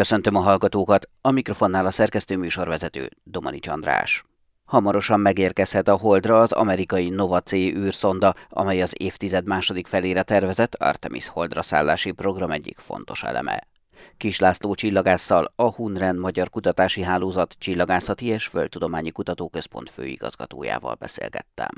Köszöntöm a hallgatókat, a mikrofonnál a szerkesztő műsorvezető Domani András. Hamarosan megérkezhet a Holdra az amerikai Nova C űrszonda, amely az évtized második felére tervezett Artemis Holdra szállási program egyik fontos eleme. Kis László csillagásszal a Hunren Magyar Kutatási Hálózat Csillagászati és Földtudományi Kutatóközpont főigazgatójával beszélgettem.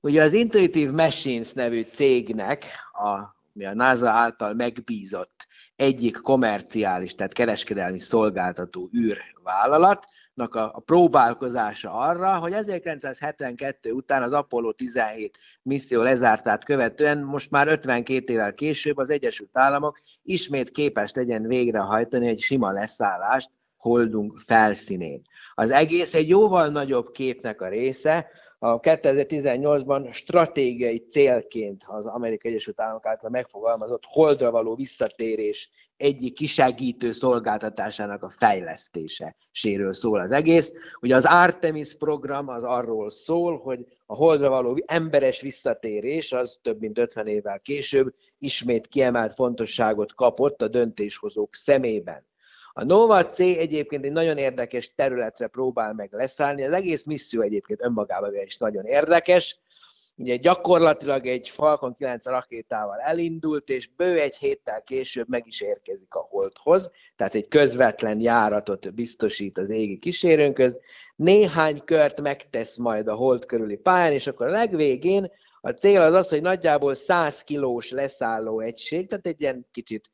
Ugye az Intuitive Machines nevű cégnek, a, mi a NASA által megbízott egyik komerciális, tehát kereskedelmi szolgáltató űrvállalatnak a, a próbálkozása arra, hogy 1972 után az Apollo 17 misszió lezártát követően most már 52 évvel később az Egyesült Államok ismét képes legyen végrehajtani egy sima leszállást Holdunk felszínén. Az egész egy jóval nagyobb képnek a része, a 2018-ban stratégiai célként az Amerikai Egyesült Államok által megfogalmazott holdra való visszatérés egyik kisegítő szolgáltatásának a fejlesztése séről szól az egész. Ugye az Artemis program az arról szól, hogy a holdra való emberes visszatérés az több mint 50 évvel később ismét kiemelt fontosságot kapott a döntéshozók szemében. A Nova C egyébként egy nagyon érdekes területre próbál meg leszállni, az egész misszió egyébként önmagában is nagyon érdekes, ugye gyakorlatilag egy Falcon 9 rakétával elindult, és bő egy héttel később meg is érkezik a Holdhoz, tehát egy közvetlen járatot biztosít az égi kísérőnköz. Néhány kört megtesz majd a Hold körüli pályán, és akkor a legvégén a cél az az, hogy nagyjából 100 kilós leszálló egység, tehát egy ilyen kicsit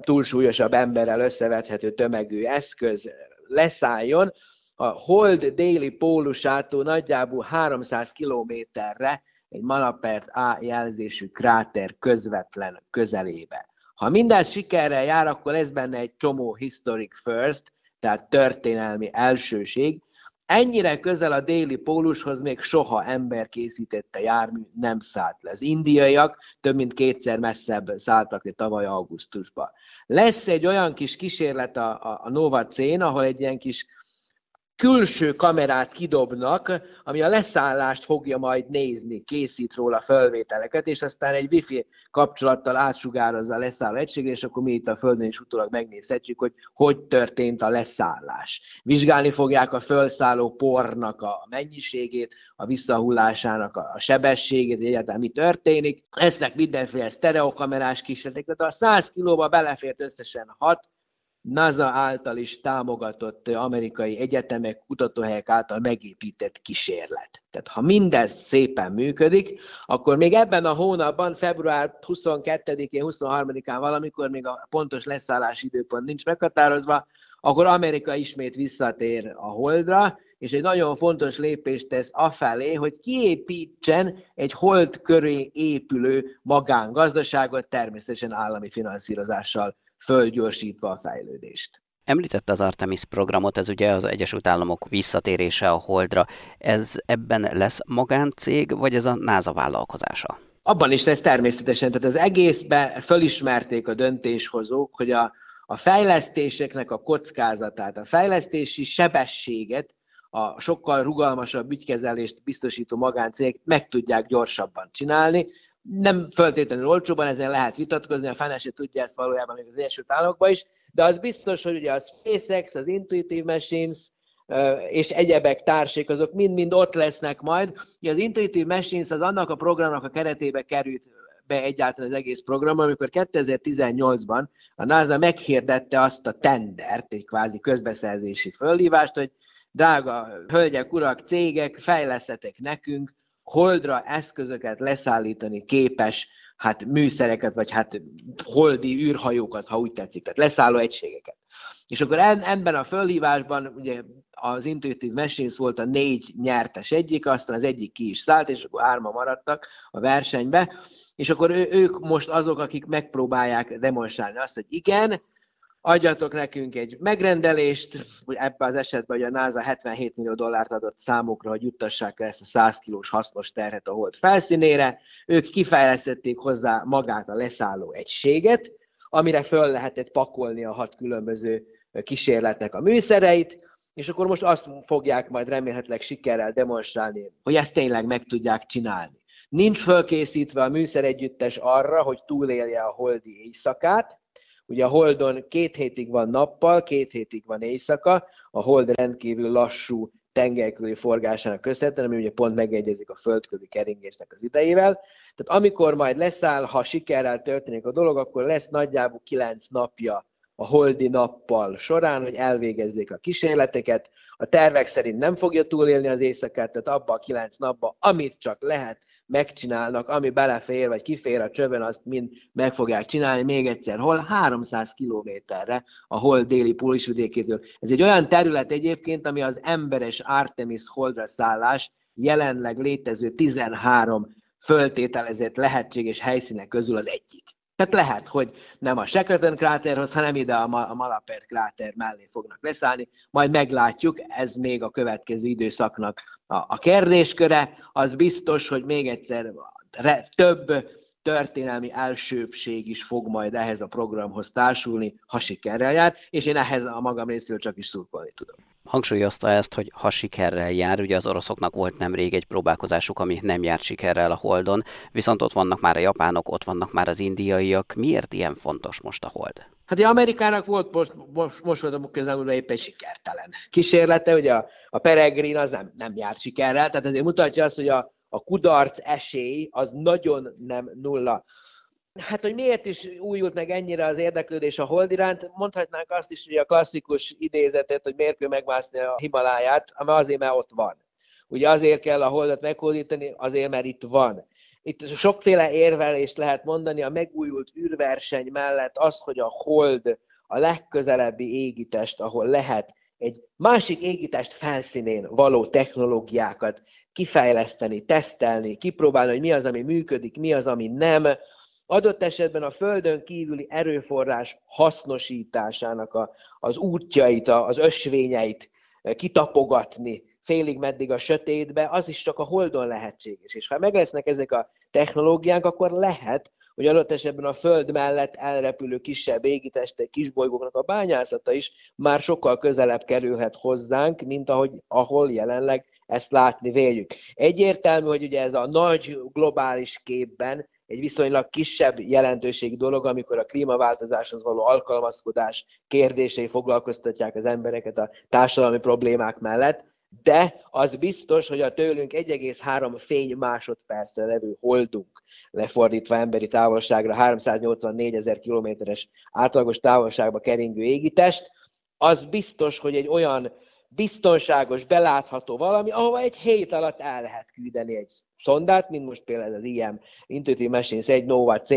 túlsúlyosabb emberrel összevethető tömegű eszköz leszálljon, a Hold déli pólusától nagyjából 300 kilométerre egy Manapert A jelzésű kráter közvetlen közelébe. Ha mindez sikerrel jár, akkor lesz benne egy csomó historic first, tehát történelmi elsőség, Ennyire közel a déli pólushoz még soha ember készítette jármű nem szállt le. Az indiaiak több mint kétszer messzebb szálltak le tavaly augusztusban. Lesz egy olyan kis kísérlet a, a, a Nova c ahol egy ilyen kis külső kamerát kidobnak, ami a leszállást fogja majd nézni, készít róla felvételeket, és aztán egy wifi kapcsolattal átsugározza a leszálló egységre, és akkor mi itt a Földön is utólag megnézhetjük, hogy hogy történt a leszállás. Vizsgálni fogják a felszálló pornak a mennyiségét, a visszahullásának a sebességét, egyáltalán mi történik. Lesznek mindenféle sztereokamerás kísérletek, tehát a 100 kilóba belefért összesen 6 NASA által is támogatott amerikai egyetemek, kutatóhelyek által megépített kísérlet. Tehát ha mindez szépen működik, akkor még ebben a hónapban, február 22-én, 23-án valamikor még a pontos leszállási időpont nincs meghatározva, akkor Amerika ismét visszatér a Holdra, és egy nagyon fontos lépést tesz afelé, hogy kiépítsen egy hold köré épülő magángazdaságot, természetesen állami finanszírozással fölgyorsítva a fejlődést. Említette az Artemis programot, ez ugye az Egyesült Államok visszatérése a Holdra. Ez ebben lesz magáncég, vagy ez a NASA vállalkozása? Abban is lesz természetesen, tehát az egészben fölismerték a döntéshozók, hogy a, a fejlesztéseknek a kockázatát, a fejlesztési sebességet, a sokkal rugalmasabb ügykezelést biztosító magáncégek meg tudják gyorsabban csinálni, nem feltétlenül olcsóban, ezen lehet vitatkozni, a fene se tudja ezt valójában még az Egyesült Államokban is, de az biztos, hogy ugye a SpaceX, az Intuitive Machines, és egyebek társék, azok mind-mind ott lesznek majd. Az Intuitive Machines az annak a programnak a keretébe került be egyáltalán az egész program, amikor 2018-ban a NASA meghirdette azt a tendert, egy kvázi közbeszerzési fölhívást, hogy drága hölgyek, urak, cégek, fejlesztetek nekünk holdra eszközöket leszállítani képes hát műszereket, vagy hát holdi űrhajókat, ha úgy tetszik, tehát leszálló egységeket. És akkor ebben a fölhívásban ugye az Intuitive Machines volt a négy nyertes egyik, aztán az egyik ki is szállt, és akkor hárma maradtak a versenybe, és akkor ők most azok, akik megpróbálják demonstrálni azt, hogy igen, adjatok nekünk egy megrendelést, hogy ebben az esetben hogy a NASA 77 millió dollárt adott számukra, hogy juttassák el ezt a 100 kilós hasznos terhet a hold felszínére. Ők kifejlesztették hozzá magát a leszálló egységet, amire föl lehetett pakolni a hat különböző kísérletnek a műszereit, és akkor most azt fogják majd remélhetőleg sikerrel demonstrálni, hogy ezt tényleg meg tudják csinálni. Nincs fölkészítve a műszeregyüttes arra, hogy túlélje a holdi éjszakát, Ugye a Holdon két hétig van nappal, két hétig van éjszaka, a Hold rendkívül lassú tengelykörüli forgásának köszönhetően, ami ugye pont megegyezik a földkörüli keringésnek az idejével. Tehát amikor majd leszáll, ha sikerrel történik a dolog, akkor lesz nagyjából kilenc napja a holdi nappal során, hogy elvégezzék a kísérleteket. A tervek szerint nem fogja túlélni az éjszakát, tehát abba a kilenc napba, amit csak lehet, megcsinálnak, ami belefér, vagy kifér a csövön, azt mind meg fogják csinálni. Még egyszer, hol 300 kilométerre a hold déli pólisvidékétől. Ez egy olyan terület egyébként, ami az emberes Artemis holdra szállás jelenleg létező 13 föltételezett lehetséges helyszínek közül az egyik. Tehát lehet, hogy nem a Shackleton kráterhoz, hanem ide a Malapert kráter mellé fognak leszállni, majd meglátjuk, ez még a következő időszaknak a, a kérdésköre. Az biztos, hogy még egyszer re, több történelmi elsőbség is fog majd ehhez a programhoz társulni, ha sikerrel jár, és én ehhez a magam részéről csak is szurkolni tudom hangsúlyozta ezt, hogy ha sikerrel jár, ugye az oroszoknak volt nemrég egy próbálkozásuk, ami nem járt sikerrel a Holdon, viszont ott vannak már a japánok, ott vannak már az indiaiak. Miért ilyen fontos most a Hold? Hát a Amerikának volt most, most, most volt a közelmúlva éppen sikertelen kísérlete, ugye a, a Peregrine az nem, nem járt sikerrel, tehát ezért mutatja azt, hogy a, a kudarc esély az nagyon nem nulla. Hát, hogy miért is újult meg ennyire az érdeklődés a hold iránt, mondhatnánk azt is, hogy a klasszikus idézetet, hogy miért kell megmászni a Himaláját, ami azért, mert ott van. Ugye azért kell a holdat meghódítani, azért, mert itt van. Itt sokféle érvelést lehet mondani, a megújult űrverseny mellett az, hogy a hold a legközelebbi égitest, ahol lehet egy másik égitest felszínén való technológiákat kifejleszteni, tesztelni, kipróbálni, hogy mi az, ami működik, mi az, ami nem, adott esetben a földön kívüli erőforrás hasznosításának a, az útjait, az ösvényeit eh, kitapogatni félig meddig a sötétbe, az is csak a holdon lehetséges. És ha meg lesznek ezek a technológiák, akkor lehet, hogy adott esetben a Föld mellett elrepülő kisebb égitestek, kisbolygóknak a bányászata is már sokkal közelebb kerülhet hozzánk, mint ahogy, ahol jelenleg ezt látni véljük. Egyértelmű, hogy ugye ez a nagy globális képben egy viszonylag kisebb jelentőségi dolog, amikor a klímaváltozáshoz való alkalmazkodás kérdései foglalkoztatják az embereket a társadalmi problémák mellett, de az biztos, hogy a tőlünk 1,3 fény másodpercre levő holdunk, lefordítva emberi távolságra 384 ezer kilométeres átlagos távolságba keringő égitest, az biztos, hogy egy olyan biztonságos, belátható valami, ahova egy hét alatt el lehet küldeni egy szondát, mint most például az IM Intuitive Machines egy Nova C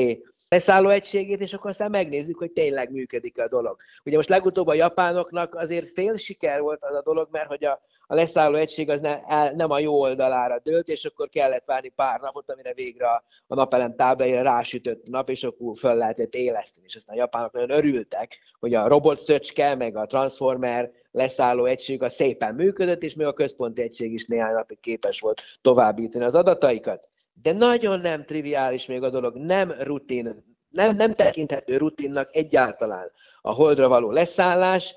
leszálló egységét, és akkor aztán megnézzük, hogy tényleg működik a dolog. Ugye most legutóbb a japánoknak azért fél siker volt az a dolog, mert hogy a, a leszálló egység az ne, el, nem a jó oldalára dőlt, és akkor kellett várni pár napot, amire végre a, a napelem tábláira rásütött nap, és akkor föl lehetett éleszteni. És aztán a japánok nagyon örültek, hogy a robot szöcske, meg a transformer leszálló egység a szépen működött, és még a központi egység is néhány napig képes volt továbbítani az adataikat. De nagyon nem triviális még a dolog, nem rutin, nem, nem tekinthető rutinnak egyáltalán a holdra való leszállás,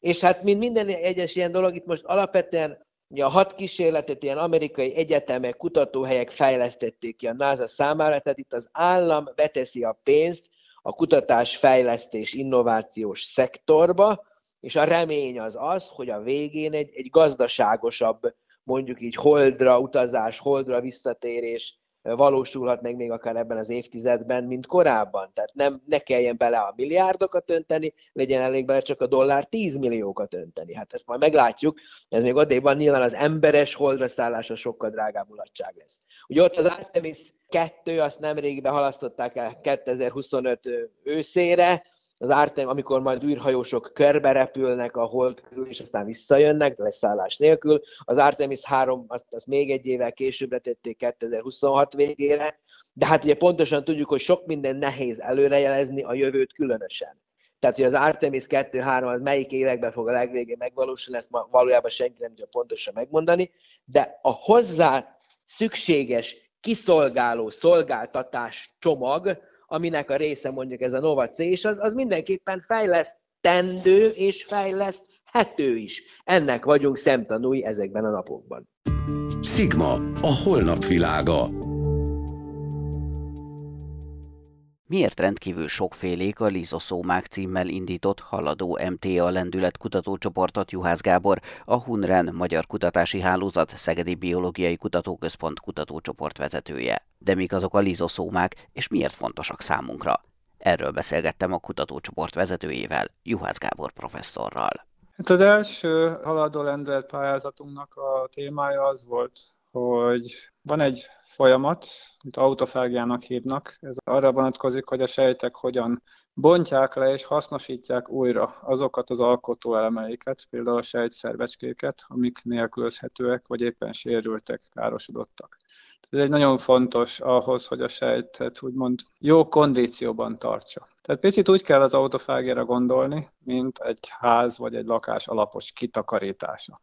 és hát mint minden egyes ilyen dolog, itt most alapvetően a hat kísérletet ilyen amerikai egyetemek, kutatóhelyek fejlesztették ki a NASA számára, tehát itt az állam beteszi a pénzt a kutatás, fejlesztés, innovációs szektorba, és a remény az az, hogy a végén egy, egy gazdaságosabb, mondjuk így holdra utazás, holdra visszatérés valósulhat meg még akár ebben az évtizedben, mint korábban. Tehát nem, ne kelljen bele a milliárdokat önteni, legyen elég bele csak a dollár 10 milliókat önteni. Hát ezt majd meglátjuk, ez még addig van, nyilván az emberes holdra szállása sokkal drágább mulatság lesz. Ugye ott az Artemis 2, azt nemrég halasztották el 2025 őszére, az Artem, amikor majd űrhajósok körbe repülnek a hold körül, és aztán visszajönnek leszállás nélkül. Az Artemis 3, azt, azt még egy évvel későbbre tették 2026 végére, de hát ugye pontosan tudjuk, hogy sok minden nehéz előrejelezni, a jövőt különösen. Tehát, hogy az Artemis 2-3 az melyik években fog a legvégén megvalósulni, ezt ma valójában senki nem tudja pontosan megmondani, de a hozzá szükséges kiszolgáló szolgáltatás csomag, aminek a része mondjuk ez a Nova C, és az, az mindenképpen fejlesztendő és fejleszthető is. Ennek vagyunk szemtanúi ezekben a napokban. Sigma, a holnap világa. Miért rendkívül sokfélék a lizoszómák címmel indított haladó MTA lendület kutatócsoportot Juhász Gábor, a Hunren Magyar Kutatási Hálózat Szegedi Biológiai Kutatóközpont kutatócsoport vezetője. De mik azok a lizoszómák, és miért fontosak számunkra? Erről beszélgettem a kutatócsoport vezetőjével, Juhász Gábor professzorral. Hát az első haladó lendület pályázatunknak a témája az volt, hogy van egy folyamat, amit autofágiának hívnak. Ez arra vonatkozik, hogy a sejtek hogyan bontják le és hasznosítják újra azokat az alkotó elemeiket, például a sejtszervecskéket, amik nélkülözhetőek, vagy éppen sérültek, károsodottak. Ez egy nagyon fontos ahhoz, hogy a sejtet úgymond jó kondícióban tartsa. Tehát picit úgy kell az autofágiára gondolni, mint egy ház vagy egy lakás alapos kitakarítása.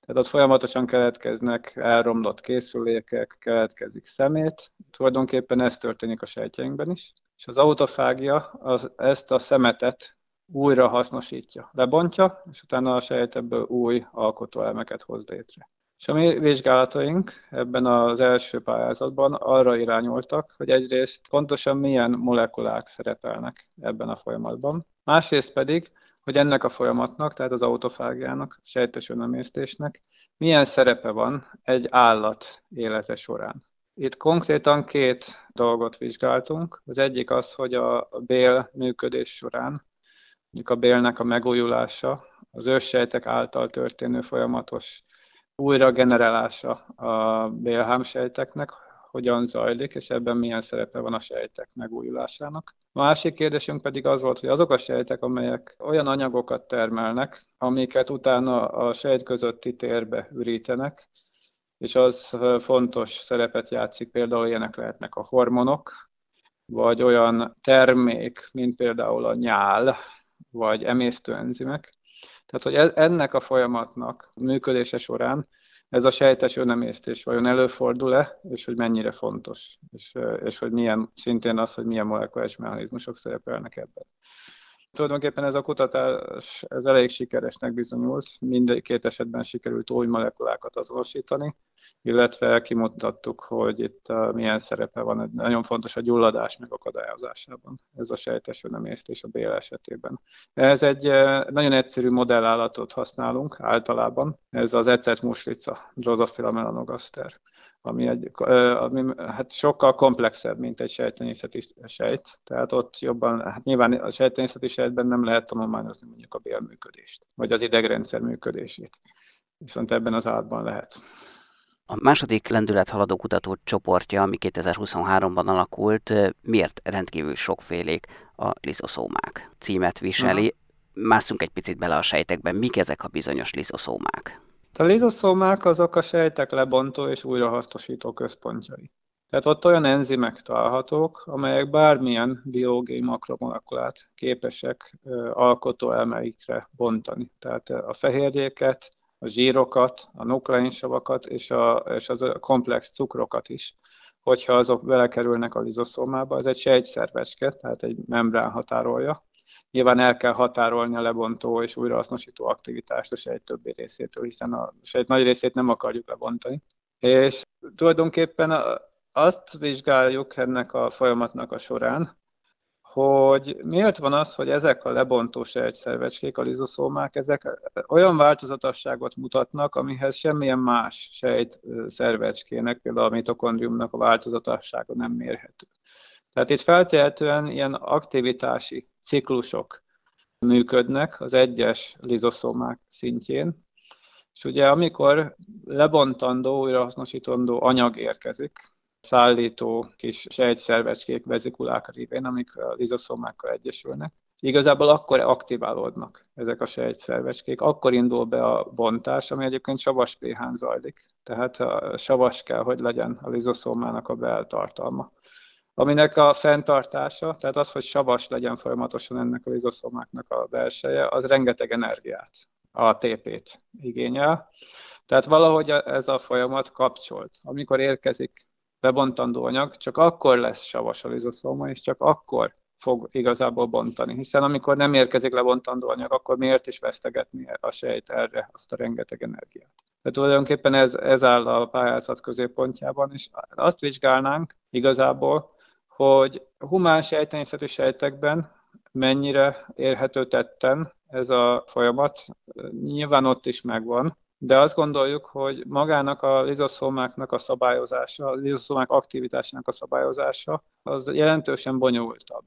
Tehát ott folyamatosan keletkeznek elromlott készülékek, keletkezik szemét. Tulajdonképpen ez történik a sejtjeinkben is. És az autofágia az, ezt a szemetet újra hasznosítja, lebontja, és utána a sejt ebből új alkotóelemeket hoz létre. És a mi vizsgálataink ebben az első pályázatban arra irányultak, hogy egyrészt pontosan milyen molekulák szerepelnek ebben a folyamatban, másrészt pedig, hogy ennek a folyamatnak, tehát az autofágiának, sejtes önemésztésnek milyen szerepe van egy állat élete során. Itt konkrétan két dolgot vizsgáltunk. Az egyik az, hogy a bél működés során, mondjuk a bélnek a megújulása, az őssejtek által történő folyamatos újra generálása a bélhámsejteknek, hogyan zajlik, és ebben milyen szerepe van a sejtek megújulásának. Másik kérdésünk pedig az volt, hogy azok a sejtek, amelyek olyan anyagokat termelnek, amiket utána a sejt közötti térbe ürítenek, és az fontos szerepet játszik, például ilyenek lehetnek a hormonok, vagy olyan termék, mint például a nyál, vagy emésztőenzimek. Tehát, hogy e-, ennek a folyamatnak működése során ez a sejtes önemésztés vajon előfordul-e, és hogy mennyire fontos, és, és hogy milyen, szintén az, hogy milyen molekulás mechanizmusok szerepelnek ebben. Tulajdonképpen ez a kutatás ez elég sikeresnek bizonyult, mindkét esetben sikerült új molekulákat azonosítani, illetve kimutattuk, hogy itt uh, milyen szerepe van, nagyon fontos a gyulladás megakadályozásában, ez a sejtes önemésztés a bél esetében. Ez egy uh, nagyon egyszerű modellállatot használunk általában, ez az ecet muslica, Drosophila melanogaster ami, egy, ami hát sokkal komplexebb, mint egy sejtenyészeti sejt. Tehát ott jobban, hát nyilván a sejtenyészeti sejtben nem lehet tanulmányozni mondjuk a bélműködést, vagy az idegrendszer működését. Viszont ebben az állatban lehet. A második lendület haladó kutató csoportja, ami 2023-ban alakult, miért rendkívül sokfélék a lizoszómák címet viseli. Uh-huh. Másszunk egy picit bele a sejtekben, mik ezek a bizonyos lizoszómák? A lizoszómák azok a sejtek lebontó és újrahasznosító központjai. Tehát ott olyan enzimek találhatók, amelyek bármilyen biológiai makromolekulát képesek alkotó elmeikre bontani. Tehát a fehérjéket, a zsírokat, a nukleinsavakat és a, és a komplex cukrokat is, hogyha azok belekerülnek a lizoszómába. Ez egy sejtszervecske, tehát egy membrán határolja, Nyilván el kell határolni a lebontó és újrahasznosító aktivitást a sejt többi részétől, hiszen a sejt nagy részét nem akarjuk lebontani. És tulajdonképpen azt vizsgáljuk ennek a folyamatnak a során, hogy miért van az, hogy ezek a lebontó sejtszervecskék, a lizoszómák, ezek olyan változatosságot mutatnak, amihez semmilyen más sejt szervecskének, például a mitokondriumnak a változatossága nem mérhető. Tehát itt feltehetően ilyen aktivitási ciklusok működnek az egyes lizoszomák szintjén, és ugye amikor lebontandó, újrahasznosítandó anyag érkezik, szállító kis sejtszervecskék, vezikulák révén, amik a lizoszomákkal egyesülnek, igazából akkor aktiválódnak ezek a sejtszervecskék, akkor indul be a bontás, ami egyébként savas pH-n zajlik. Tehát a savas kell, hogy legyen a lizoszomának a beltartalma aminek a fenntartása, tehát az, hogy savas legyen folyamatosan ennek a lizoszomáknak a belseje, az rengeteg energiát, ATP-t igényel. Tehát valahogy ez a folyamat kapcsolt. Amikor érkezik bebontandó anyag, csak akkor lesz savas a lizoszoma, és csak akkor fog igazából bontani. Hiszen amikor nem érkezik lebontandó anyag, akkor miért is vesztegetni a sejt erre azt a rengeteg energiát. Tehát tulajdonképpen ez, ez áll a pályázat középpontjában, és azt vizsgálnánk igazából, hogy humán sejtenyészeti sejtekben mennyire érhető tetten ez a folyamat. Nyilván ott is megvan, de azt gondoljuk, hogy magának a lizoszómáknak a szabályozása, a lizoszómák aktivitásának a szabályozása, az jelentősen bonyolultabb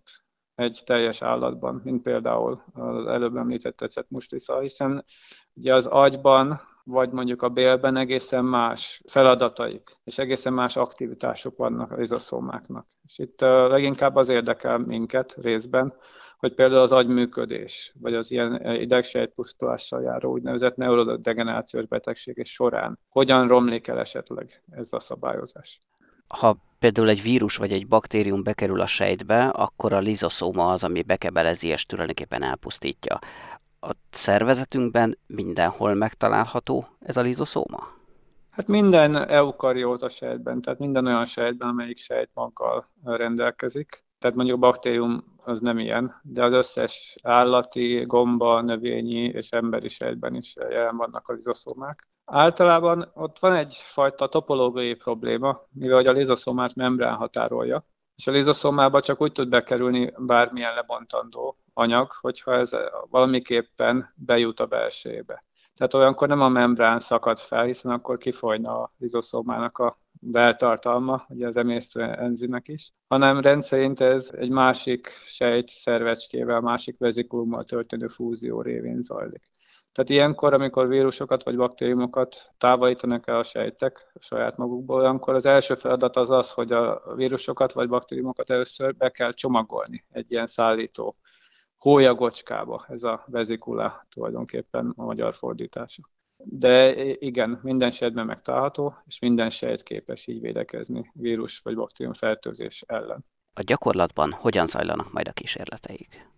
egy teljes állatban, mint például az előbb említett tetszett mustisza, hiszen ugye az agyban vagy mondjuk a bélben egészen más feladataik, és egészen más aktivitások vannak a lizoszómáknak. És itt leginkább az érdekel minket részben, hogy például az agyműködés, vagy az ilyen idegsejtpusztulással járó úgynevezett neurodegenerációs betegségek során hogyan romlik el esetleg ez a szabályozás. Ha például egy vírus vagy egy baktérium bekerül a sejtbe, akkor a lizoszóma az, ami bekebelezi és tulajdonképpen elpusztítja. A szervezetünkben mindenhol megtalálható ez a lizoszóma? Hát minden eukarióta sejtben, tehát minden olyan sejtben, amelyik sejtmaggal rendelkezik. Tehát mondjuk a baktérium az nem ilyen, de az összes állati, gomba, növényi és emberi sejtben is jelen vannak a lizoszómák. Általában ott van egyfajta topológiai probléma, mivel a lizoszómát membrán határolja, és a lizoszómába csak úgy tud bekerülni bármilyen lebontandó anyag, hogyha ez valamiképpen bejut a belsébe. Tehát olyankor nem a membrán szakad fel, hiszen akkor kifolyna a lizoszómának a beltartalma, ugye az emésztő enzimek is, hanem rendszerint ez egy másik sejt szervecskével, másik vezikulummal történő fúzió révén zajlik. Tehát ilyenkor, amikor vírusokat vagy baktériumokat távolítanak el a sejtek saját magukból, olyankor az első feladat az az, hogy a vírusokat vagy baktériumokat először be kell csomagolni egy ilyen szállító hólyagocskába, ez a vezikula tulajdonképpen a magyar fordítása. De igen, minden sejtben megtalálható, és minden sejt képes így védekezni vírus vagy baktérium fertőzés ellen. A gyakorlatban hogyan zajlanak majd a kísérleteik?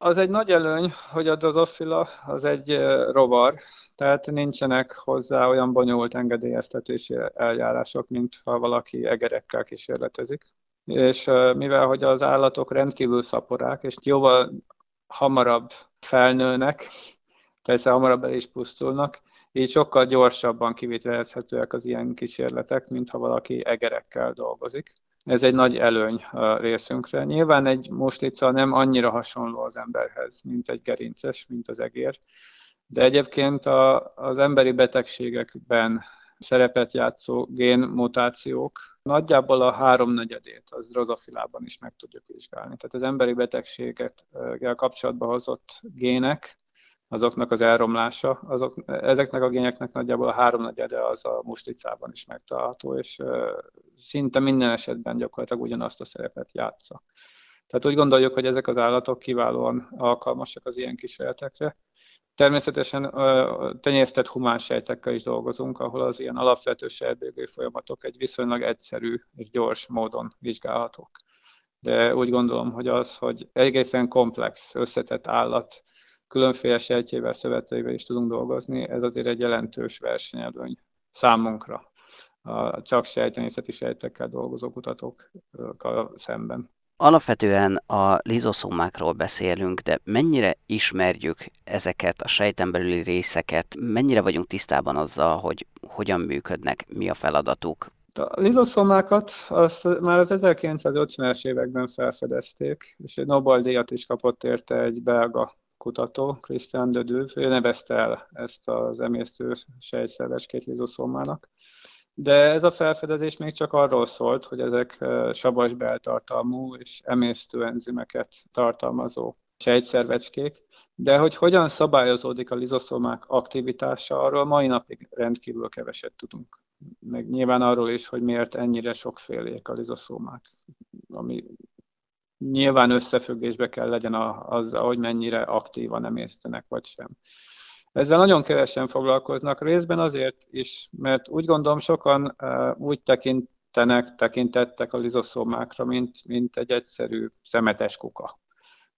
Az egy nagy előny, hogy a drozofila az egy rovar, tehát nincsenek hozzá olyan bonyolult engedélyeztetési eljárások, mint ha valaki egerekkel kísérletezik. És mivel hogy az állatok rendkívül szaporák, és jóval hamarabb felnőnek, persze hamarabb el is pusztulnak, így sokkal gyorsabban kivitelezhetőek az ilyen kísérletek, mint ha valaki egerekkel dolgozik. Ez egy nagy előny részünkre. Nyilván egy muslica nem annyira hasonló az emberhez, mint egy gerinces, mint az egér, de egyébként a, az emberi betegségekben szerepet játszó génmutációk nagyjából a háromnegyedét az drozofilában is meg tudjuk vizsgálni. Tehát az emberi betegségekkel kapcsolatban hozott gének, azoknak az elromlása, azok, ezeknek a géneknek nagyjából a háromnegyede az a muslicában is megtalálható, és szinte minden esetben gyakorlatilag ugyanazt a szerepet játsza. Tehát úgy gondoljuk, hogy ezek az állatok kiválóan alkalmasak az ilyen kísérletekre. Természetesen tenyésztett humán sejtekkel is dolgozunk, ahol az ilyen alapvető sejtbélgő folyamatok egy viszonylag egyszerű és gyors módon vizsgálhatók. De úgy gondolom, hogy az, hogy egészen komplex, összetett állat különféle sejtjével, szöveteivel is tudunk dolgozni, ez azért egy jelentős versenyelőny számunkra, csak sejtenészeti sejtekkel dolgozó kutatókkal szemben. Alapvetően a lizoszómákról beszélünk, de mennyire ismerjük ezeket a sejten belüli részeket, mennyire vagyunk tisztában azzal, hogy hogyan működnek, mi a feladatuk? A lizoszómákat azt már az 1950-es években felfedezték, és egy Nobel-díjat is kapott érte egy belga kutató, Christian de Duve, ő nevezte el ezt az emésztő sejtszervecskét lizoszómának. De ez a felfedezés még csak arról szólt, hogy ezek savas beltartalmú és emésztő enzimeket tartalmazó sejtszervecskék, de hogy hogyan szabályozódik a lizoszomák aktivitása, arról mai napig rendkívül keveset tudunk. Meg nyilván arról is, hogy miért ennyire sokfélék a lizoszomák, ami nyilván összefüggésbe kell legyen azzal, hogy mennyire aktívan emésztenek, vagy sem. Ezzel nagyon kevesen foglalkoznak, részben azért is, mert úgy gondolom sokan úgy tekintenek, tekintettek a lizoszómákra, mint, mint egy egyszerű szemetes kuka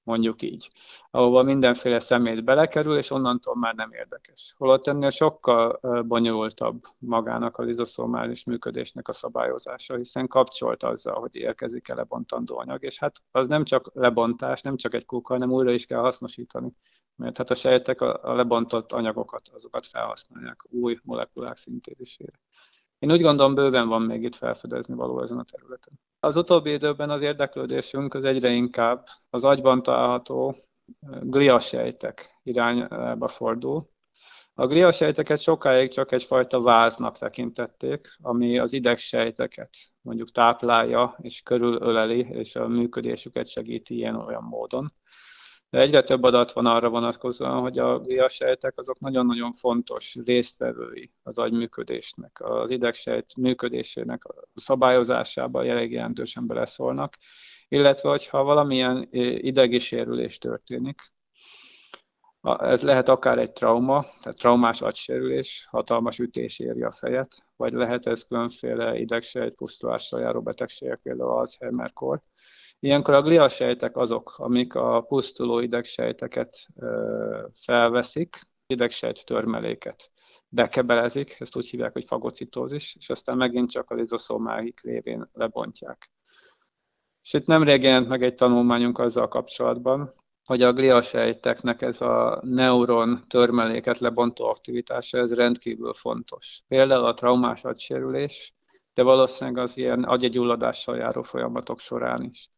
mondjuk így, ahova mindenféle szemét belekerül, és onnantól már nem érdekes. Holott ennél sokkal bonyolultabb magának a lizoszomális működésnek a szabályozása, hiszen kapcsolt azzal, hogy érkezik el lebontandó anyag, és hát az nem csak lebontás, nem csak egy kuka, hanem újra is kell hasznosítani. Mert hát a sejtek a, a lebontott anyagokat, azokat felhasználják új molekulák szintézisére. Én úgy gondolom, bőven van még itt felfedezni való ezen a területen. Az utóbbi időben az érdeklődésünk az egyre inkább az agyban található gliasejtek irányába fordul. A gliasejteket sokáig csak egyfajta váznak tekintették, ami az idegsejteket mondjuk táplálja és körülöleli, és a működésüket segíti ilyen-olyan módon. De egyre több adat van arra vonatkozóan, hogy a gliasejtek azok nagyon-nagyon fontos résztvevői az agyműködésnek, az idegsejt működésének a szabályozásában elég jelentősen beleszólnak, illetve hogyha valamilyen idegi sérülés történik, ez lehet akár egy trauma, tehát traumás agysérülés, hatalmas ütés éri a fejet, vagy lehet ez különféle idegsejt pusztulással járó betegségek, például Alzheimer-kor. Ilyenkor a gliasejtek azok, amik a pusztuló idegsejteket felveszik, idegsejt törmeléket bekebelezik, ezt úgy hívják, hogy fagocitózis, és aztán megint csak az izoszómáik révén lebontják. És itt nemrég jelent meg egy tanulmányunk azzal kapcsolatban, hogy a gliasejteknek ez a neuron törmeléket lebontó aktivitása, ez rendkívül fontos. Például a traumás agysérülés, de valószínűleg az ilyen agyegyulladással járó folyamatok során is.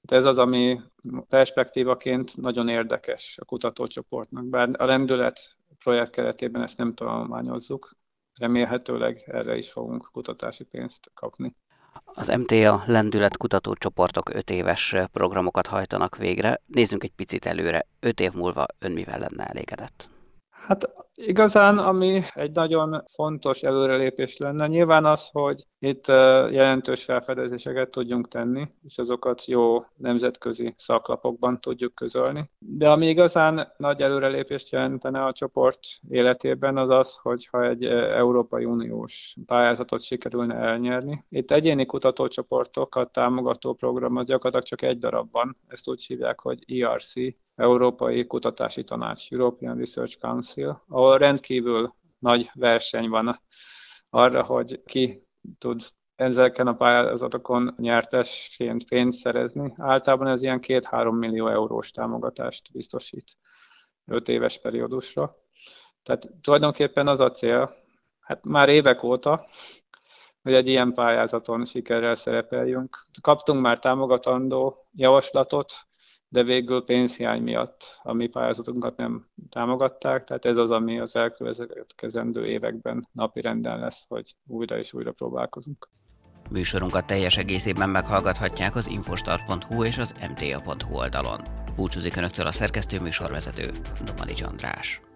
De ez az, ami perspektívaként nagyon érdekes a kutatócsoportnak. Bár a rendület projekt keretében ezt nem tanulmányozzuk, remélhetőleg erre is fogunk kutatási pénzt kapni. Az MTA lendület kutatócsoportok öt éves programokat hajtanak végre. Nézzünk egy picit előre. Öt év múlva ön mivel lenne elégedett? Hát igazán, ami egy nagyon fontos előrelépés lenne, nyilván az, hogy itt jelentős felfedezéseket tudjunk tenni, és azokat jó nemzetközi szaklapokban tudjuk közölni. De ami igazán nagy előrelépést jelentene a csoport életében, az az, hogyha egy Európai Uniós pályázatot sikerülne elnyerni. Itt egyéni kutatócsoportokat támogató program az gyakorlatilag csak egy darab van, ezt úgy hívják, hogy ERC, Európai Kutatási Tanács, European Research Council, ahol rendkívül nagy verseny van arra, hogy ki tud ezeken a pályázatokon nyertesként pénzt szerezni. Általában ez ilyen 2-3 millió eurós támogatást biztosít 5 éves periódusra. Tehát tulajdonképpen az a cél, hát már évek óta, hogy egy ilyen pályázaton sikerrel szerepeljünk. Kaptunk már támogatandó javaslatot, de végül pénzhiány miatt a mi pályázatunkat nem támogatták, tehát ez az, ami az elkövetkezendő években napi renden lesz, hogy újra és újra próbálkozunk. Műsorunkat teljes egészében meghallgathatják az infostar.hu és az mta.hu oldalon. Búcsúzik Önöktől a szerkesztő műsorvezető, Domani András.